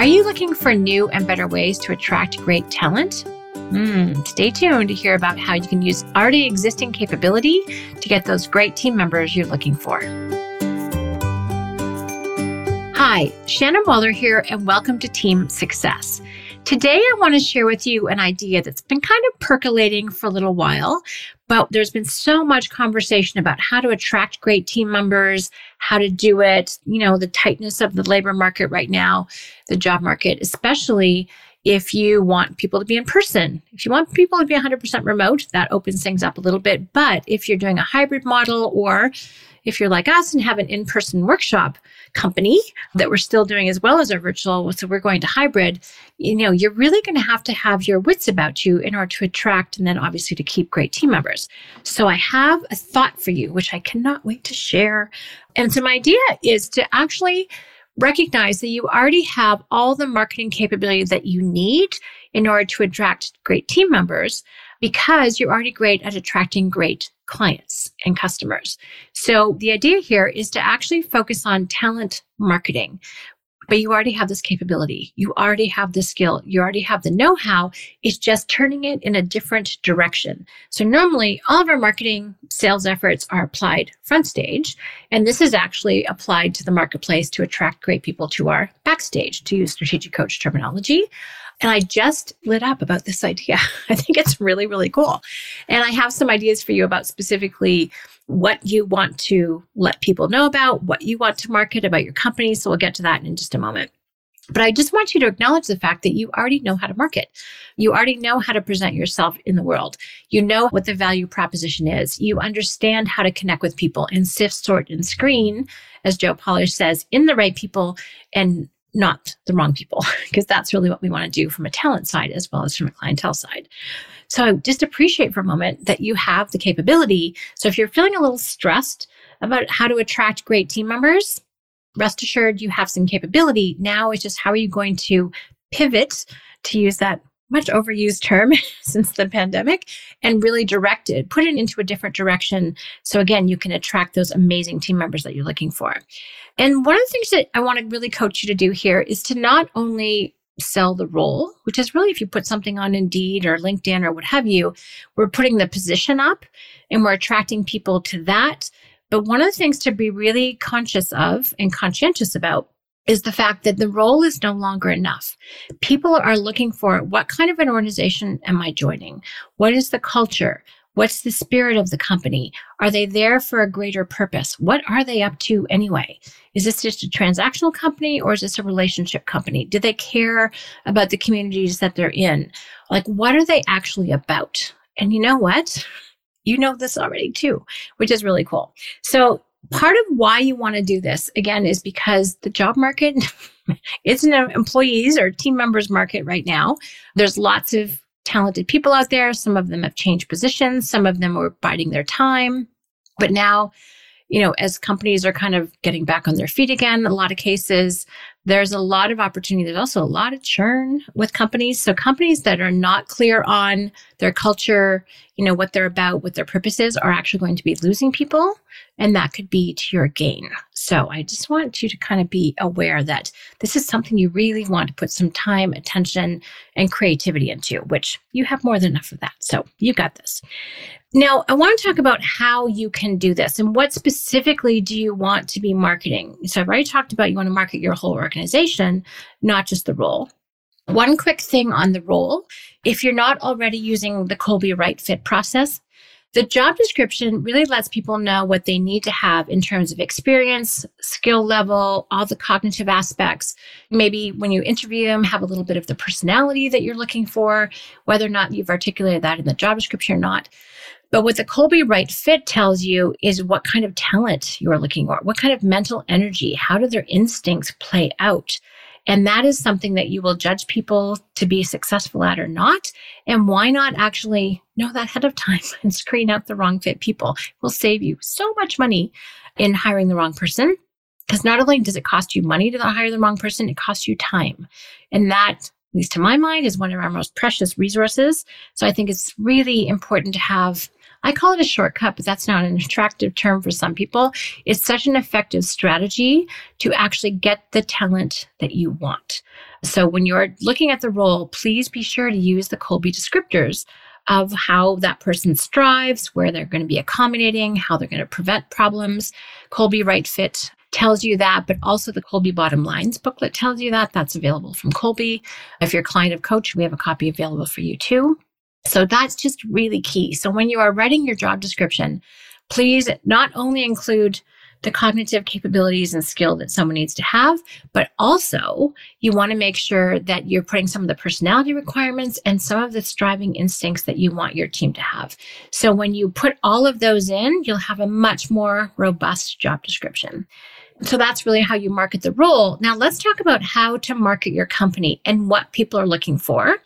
Are you looking for new and better ways to attract great talent? Mm, stay tuned to hear about how you can use already existing capability to get those great team members you're looking for. Hi, Shannon Waller here, and welcome to Team Success. Today, I want to share with you an idea that's been kind of percolating for a little while, but there's been so much conversation about how to attract great team members, how to do it, you know, the tightness of the labor market right now, the job market, especially if you want people to be in person. If you want people to be 100% remote, that opens things up a little bit. But if you're doing a hybrid model or if you're like us and have an in person workshop company that we're still doing as well as our virtual, so we're going to hybrid, you know, you're really going to have to have your wits about you in order to attract and then obviously to keep great team members. So I have a thought for you, which I cannot wait to share. And so my idea is to actually recognize that you already have all the marketing capability that you need in order to attract great team members because you're already great at attracting great clients and customers. So the idea here is to actually focus on talent marketing. But you already have this capability. You already have the skill. You already have the know how. It's just turning it in a different direction. So normally all of our marketing sales efforts are applied front stage. And this is actually applied to the marketplace to attract great people to our backstage, to use strategic coach terminology. And I just lit up about this idea. I think it's really, really cool. And I have some ideas for you about specifically what you want to let people know about, what you want to market about your company. So we'll get to that in just a moment. But I just want you to acknowledge the fact that you already know how to market. You already know how to present yourself in the world. You know what the value proposition is. You understand how to connect with people and sift, sort, and screen, as Joe Polish says, in the right people and not the wrong people, because that's really what we want to do from a talent side as well as from a clientele side. So just appreciate for a moment that you have the capability. So if you're feeling a little stressed about how to attract great team members, rest assured you have some capability. Now it's just how are you going to pivot to use that much overused term since the pandemic and really directed, put it into a different direction. So again, you can attract those amazing team members that you're looking for. And one of the things that I want to really coach you to do here is to not only sell the role, which is really if you put something on Indeed or LinkedIn or what have you, we're putting the position up and we're attracting people to that. But one of the things to be really conscious of and conscientious about is the fact that the role is no longer enough. People are looking for what kind of an organization am I joining? What is the culture? What's the spirit of the company? Are they there for a greater purpose? What are they up to anyway? Is this just a transactional company or is this a relationship company? Do they care about the communities that they're in? Like, what are they actually about? And you know what? You know this already too, which is really cool. So, part of why you want to do this again is because the job market it's an employees or team members market right now. There's lots of talented people out there. Some of them have changed positions, some of them were biding their time. But now, you know, as companies are kind of getting back on their feet again, a lot of cases, there's a lot of opportunity. There's also a lot of churn with companies. So companies that are not clear on their culture, you know, what they're about, what their purpose is, are actually going to be losing people. And that could be to your gain. So I just want you to kind of be aware that this is something you really want to put some time, attention, and creativity into, which you have more than enough of that. So you got this. Now, I want to talk about how you can do this and what specifically do you want to be marketing? So I've already talked about you want to market your whole organization, not just the role. One quick thing on the role if you're not already using the Kolbe Right Fit process, the job description really lets people know what they need to have in terms of experience, skill level, all the cognitive aspects. Maybe when you interview them, have a little bit of the personality that you're looking for, whether or not you've articulated that in the job description or not. But what the Kolbe Right Fit tells you is what kind of talent you are looking for, what kind of mental energy, how do their instincts play out? And that is something that you will judge people to be successful at or not. And why not actually know that ahead of time and screen out the wrong fit people? It will save you so much money in hiring the wrong person. Because not only does it cost you money to hire the wrong person, it costs you time. And that at least to my mind, is one of our most precious resources. So I think it's really important to have I call it a shortcut, but that's not an attractive term for some people. It's such an effective strategy to actually get the talent that you want. So when you're looking at the role, please be sure to use the Kolbe descriptors of how that person strives, where they're going to be accommodating, how they're going to prevent problems. Kolbe Right Fit tells you that, but also the Kolbe Bottom Lines booklet tells you that. That's available from Kolbe. If you're a client of Coach, we have a copy available for you too. So that's just really key. So when you are writing your job description, please not only include the cognitive capabilities and skill that someone needs to have, but also you want to make sure that you're putting some of the personality requirements and some of the striving instincts that you want your team to have. So when you put all of those in, you'll have a much more robust job description. So that's really how you market the role. Now let's talk about how to market your company and what people are looking for.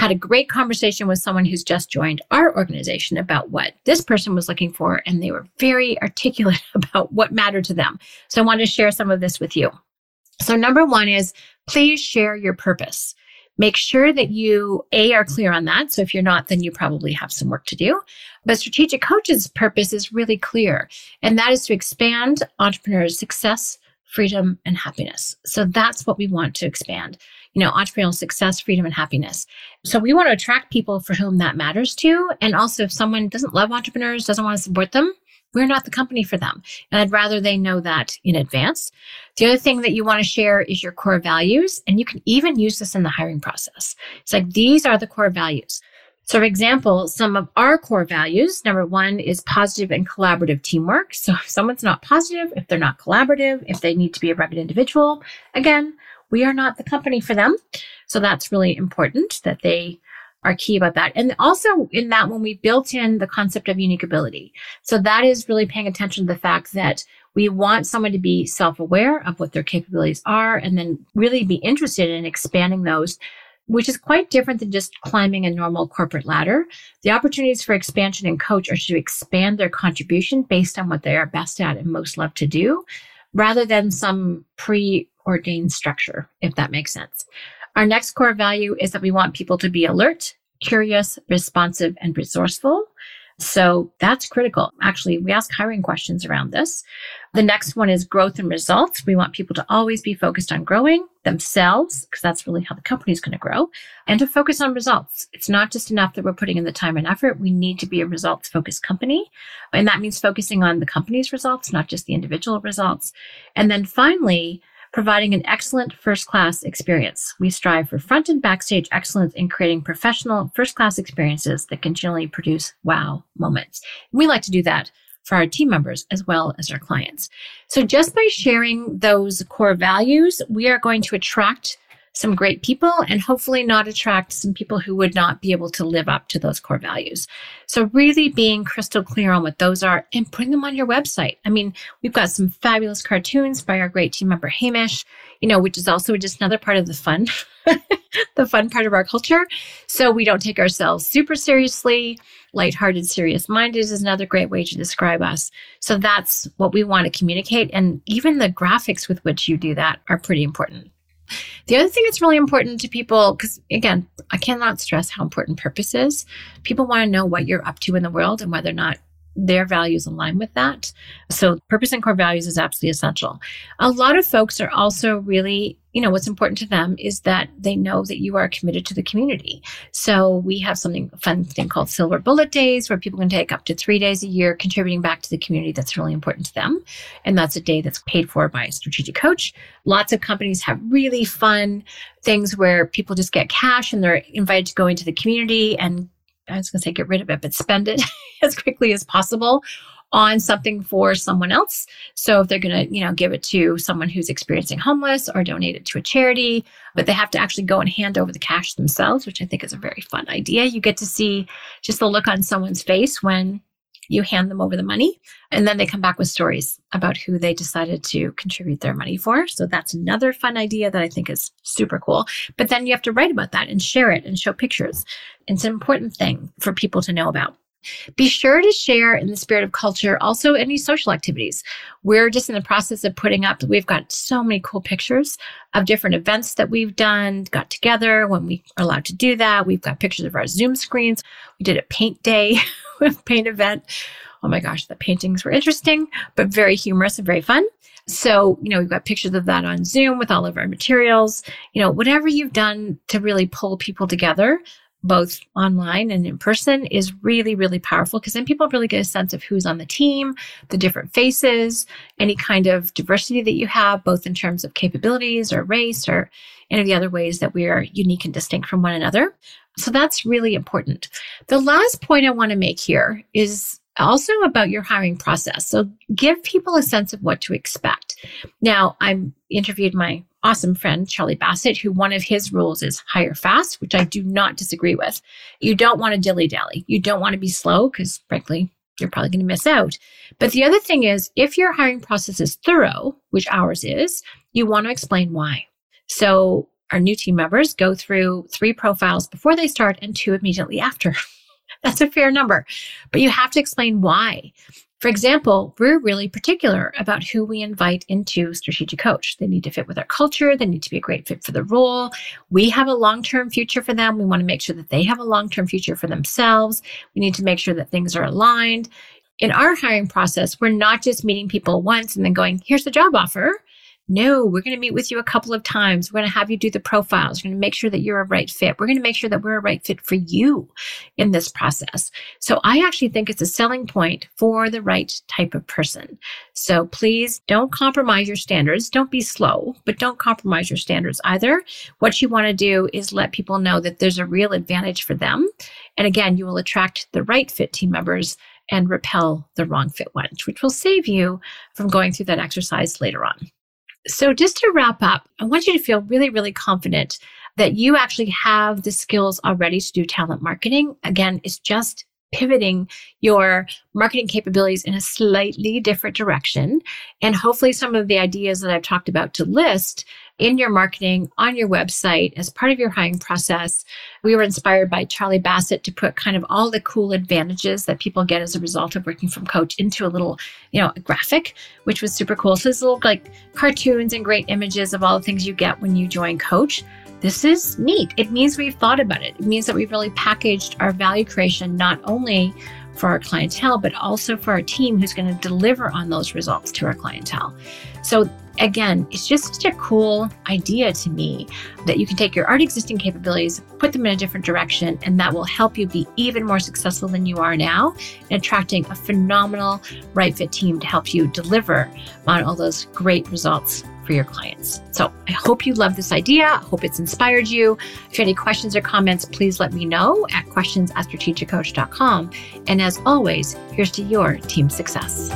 Had a great conversation with someone who's just joined our organization about what this person was looking for, and they were very articulate about what mattered to them. So I wanted to share some of this with you. So number one is please share your purpose. Make sure that you A are clear on that. So if you're not, then you probably have some work to do. But strategic coach's purpose is really clear, and that is to expand entrepreneurs' success, freedom, and happiness. So that's what we want to expand. You know, entrepreneurial success, freedom, and happiness. So we want to attract people for whom that matters to. And also, if someone doesn't love entrepreneurs, doesn't want to support them, we're not the company for them. And I'd rather they know that in advance. The other thing that you want to share is your core values. And you can even use this in the hiring process. It's like, these are the core values. So, for example, some of our core values number one is positive and collaborative teamwork. So, if someone's not positive, if they're not collaborative, if they need to be a rugged individual, again, we are not the company for them. So, that's really important that they are key about that. And also in that when we built in the concept of unique ability. So that is really paying attention to the fact that we want someone to be self-aware of what their capabilities are and then really be interested in expanding those which is quite different than just climbing a normal corporate ladder. The opportunities for expansion and coach are to expand their contribution based on what they are best at and most love to do, rather than some preordained structure, if that makes sense. Our next core value is that we want people to be alert, curious, responsive, and resourceful. So that's critical. Actually, we ask hiring questions around this. The next one is growth and results. We want people to always be focused on growing themselves, because that's really how the company is going to grow, and to focus on results. It's not just enough that we're putting in the time and effort. We need to be a results focused company. And that means focusing on the company's results, not just the individual results. And then finally, providing an excellent first class experience. We strive for front and backstage excellence in creating professional first class experiences that continually produce wow moments. we like to do that for our team members as well as our clients. So just by sharing those core values, we are going to attract some great people and hopefully not attract some people who would not be able to live up to those core values. So really being crystal clear on what those are and putting them on your website. I mean, we've got some fabulous cartoons by our great team member Hamish, you know, which is also just another part of the fun, the fun part of our culture. So we don't take ourselves super seriously. Lighthearted, serious minded is another great way to describe us. So that's what we want to communicate. And even the graphics with which you do that are pretty important. The other thing that's really important to people, because again, I cannot stress how important purpose is. People want to know what you're up to in the world and whether or not their values align with that. So, purpose and core values is absolutely essential. A lot of folks are also really, you know, what's important to them is that they know that you are committed to the community. So, we have something fun thing called Silver Bullet Days where people can take up to three days a year contributing back to the community that's really important to them. And that's a day that's paid for by a strategic coach. Lots of companies have really fun things where people just get cash and they're invited to go into the community and I was going to say get rid of it, but spend it as quickly as possible on something for someone else. So if they're going to, you know, give it to someone who's experiencing homeless or donate it to a charity, but they have to actually go and hand over the cash themselves, which I think is a very fun idea. You get to see just the look on someone's face when you hand them over the money and then they come back with stories about who they decided to contribute their money for. So that's another fun idea that I think is super cool. But then you have to write about that and share it and show pictures. It's an important thing for people to know about. Be sure to share in the spirit of culture also any social activities. We're just in the process of putting up, we've got so many cool pictures of different events that we've done, got together when we are allowed to do that. We've got pictures of our Zoom screens. We did a paint day paint event. Oh my gosh, the paintings were interesting, but very humorous and very fun. So, you know, we've got pictures of that on Zoom with all of our materials. You know, whatever you've done to really pull people together, both online and in person, is really, really powerful because then people really get a sense of who's on the team, the different faces, any kind of diversity that you have, both in terms of capabilities or race or any of the other ways that we are unique and distinct from one another. So that's really important. The last point I want to make here is also about your hiring process. So give people a sense of what to expect. Now, I interviewed my awesome friend, Charlie Bassett, who one of his rules is hire fast, which I do not disagree with. You don't want to dilly dally. You don't want to be slow because, frankly, you're probably going to miss out. But the other thing is, if your hiring process is thorough, which ours is, you want to explain why. So our new team members go through three profiles before they start and two immediately after. That's a fair number, but you have to explain why. For example, we're really particular about who we invite into strategic coach. They need to fit with our culture. They need to be a great fit for the role. We have a long-term future for them. We want to make sure that they have a long-term future for themselves. We need to make sure that things are aligned. In our hiring process, we're not just meeting people once and then going, here's the job offer. No, we're going to meet with you a couple of times. We're going to have you do the profiles. We're going to make sure that you're a right fit. We're going to make sure that we're a right fit for you in this process. So I actually think it's a selling point for the right type of person. So please don't compromise your standards. Don't be slow, but don't compromise your standards either. What you want to do is let people know that there's a real advantage for them. And again, you will attract the right fit team members and repel the wrong fit ones, which will save you from going through that exercise later on. So, just to wrap up, I want you to feel really, really confident that you actually have the skills already to do talent marketing. Again, it's just pivoting your marketing capabilities in a slightly different direction. And hopefully, some of the ideas that I've talked about to list in your marketing on your website as part of your hiring process. We were inspired by Charlie Bassett to put kind of all the cool advantages that people get as a result of working from Coach into a little, you know, graphic, which was super cool. So this little like cartoons and great images of all the things you get when you join Coach this is neat. It means we've thought about it. It means that we've really packaged our value creation not only for our clientele, but also for our team who's going to deliver on those results to our clientele. So again, it's just such a cool idea to me that you can take your art existing capabilities, put them in a different direction, and that will help you be even more successful than you are now in attracting a phenomenal right fit team to help you deliver on all those great results for your clients. So I hope you love this idea. I hope it's inspired you. If you have any questions or comments, please let me know at questions at strategiccoach.com. And as always, here's to your team success.